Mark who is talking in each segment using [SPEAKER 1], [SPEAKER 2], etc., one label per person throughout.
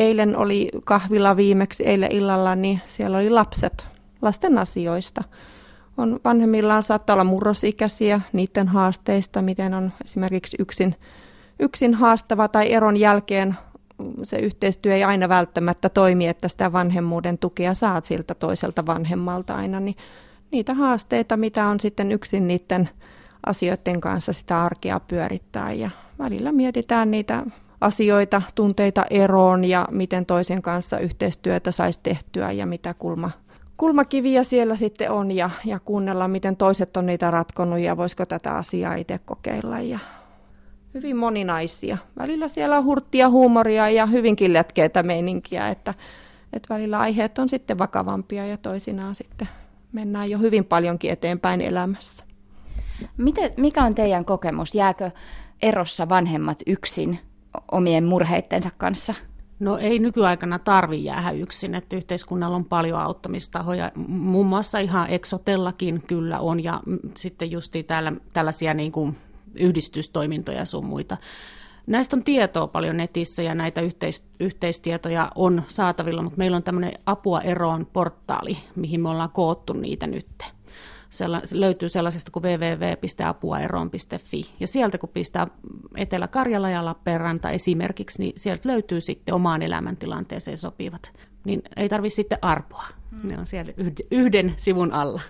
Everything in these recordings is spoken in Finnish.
[SPEAKER 1] eilen oli kahvilla viimeksi, eilen illalla, niin siellä oli lapset lasten asioista. On vanhemmillaan saattaa olla murrosikäisiä niiden haasteista, miten on esimerkiksi yksin, yksin haastava tai eron jälkeen se yhteistyö ei aina välttämättä toimi, että sitä vanhemmuuden tukea saat siltä toiselta vanhemmalta aina, niin niitä haasteita, mitä on sitten yksin niiden asioiden kanssa sitä arkea pyörittää ja välillä mietitään niitä asioita, tunteita eroon ja miten toisen kanssa yhteistyötä saisi tehtyä ja mitä kulma, kulmakiviä siellä sitten on ja, ja kuunnella, miten toiset on niitä ratkonut ja voisiko tätä asiaa itse kokeilla ja hyvin moninaisia. Välillä siellä on hurttia huumoria ja hyvinkin letkeitä meininkiä, että, että välillä aiheet on sitten vakavampia ja toisinaan sitten mennään jo hyvin paljonkin eteenpäin elämässä.
[SPEAKER 2] Miten, mikä on teidän kokemus? Jääkö erossa vanhemmat yksin omien murheittensa kanssa?
[SPEAKER 3] No ei nykyaikana tarvi jäädä yksin, että yhteiskunnalla on paljon auttamistahoja. Muun muassa ihan Exotellakin kyllä on ja sitten justi täällä tällaisia niin kuin yhdistystoimintoja sun muita. Näistä on tietoa paljon netissä ja näitä yhteis- yhteistietoja on saatavilla, mutta meillä on tämmöinen apua eroon portaali, mihin me ollaan koottu niitä nytte sella, se löytyy sellaisesta kuin www.apuaeroon.fi. Ja sieltä kun pistää Etelä-Karjala ja Lappeenranta esimerkiksi, niin sieltä löytyy sitten omaan elämäntilanteeseen sopivat. Niin ei tarvitse sitten arpoa. Hmm. Ne on siellä yhden sivun alla.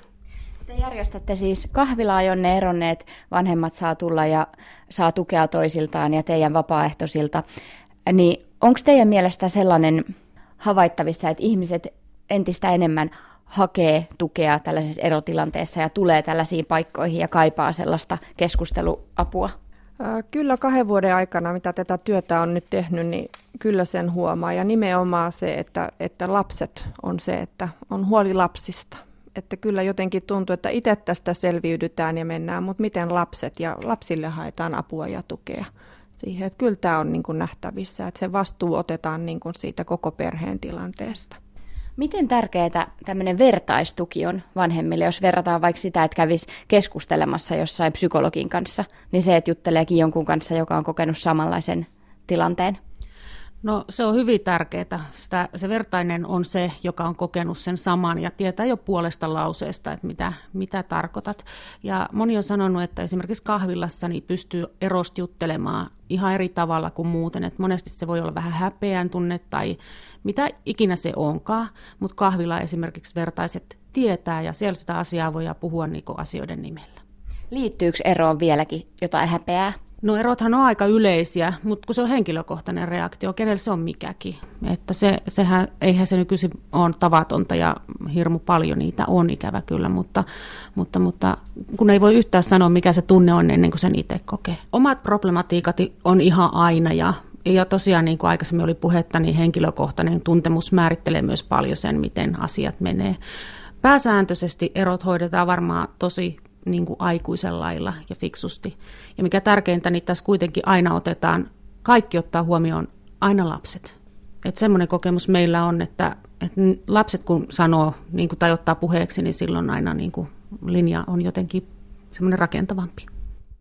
[SPEAKER 2] Te järjestätte siis kahvilaa, jonne eronneet vanhemmat saa tulla ja saa tukea toisiltaan ja teidän vapaaehtoisilta. Niin onko teidän mielestä sellainen havaittavissa, että ihmiset entistä enemmän hakee tukea tällaisessa erotilanteessa ja tulee tällaisiin paikkoihin ja kaipaa sellaista keskusteluapua?
[SPEAKER 1] Kyllä kahden vuoden aikana, mitä tätä työtä on nyt tehnyt, niin kyllä sen huomaa. Ja nimenomaan se, että, että lapset on se, että on huoli lapsista. Että kyllä jotenkin tuntuu, että itse tästä selviydytään ja mennään, mutta miten lapset ja lapsille haetaan apua ja tukea siihen. Että kyllä tämä on niin kuin nähtävissä, että se vastuu otetaan niin kuin siitä koko perheen tilanteesta.
[SPEAKER 2] Miten tärkeää tämmöinen vertaistuki on vanhemmille, jos verrataan vaikka sitä, että kävisi keskustelemassa jossain psykologin kanssa, niin se, että jutteleekin jonkun kanssa, joka on kokenut samanlaisen tilanteen?
[SPEAKER 3] No se on hyvin tärkeää. Sitä, se vertainen on se, joka on kokenut sen saman ja tietää jo puolesta lauseesta, että mitä, mitä tarkoitat. Ja moni on sanonut, että esimerkiksi kahvilassa niin pystyy erosti juttelemaan ihan eri tavalla kuin muuten. Että monesti se voi olla vähän häpeän tunne tai mitä ikinä se onkaan, mutta kahvilla esimerkiksi vertaiset tietää ja siellä sitä asiaa voi puhua niin asioiden nimellä.
[SPEAKER 2] Liittyykö eroon vieläkin jotain häpeää?
[SPEAKER 3] No erothan on aika yleisiä, mutta kun se on henkilökohtainen reaktio, kenellä se on mikäkin. Että se, sehän, eihän se nykyisin ole tavatonta ja hirmu paljon niitä on ikävä kyllä, mutta, mutta, mutta kun ei voi yhtään sanoa, mikä se tunne on ennen kuin sen itse kokee. Omat problematiikat on ihan aina ja ja tosiaan, niin kuin aikaisemmin oli puhetta, niin henkilökohtainen tuntemus määrittelee myös paljon sen, miten asiat menee. Pääsääntöisesti erot hoidetaan varmaan tosi niin kuin aikuisen lailla ja fiksusti. Ja mikä tärkeintä, niin tässä kuitenkin aina otetaan, kaikki ottaa huomioon, aina lapset. Että semmoinen kokemus meillä on, että, että lapset kun sanoo niin kuin, tai ottaa puheeksi, niin silloin aina niin kuin, linja on jotenkin semmoinen rakentavampi.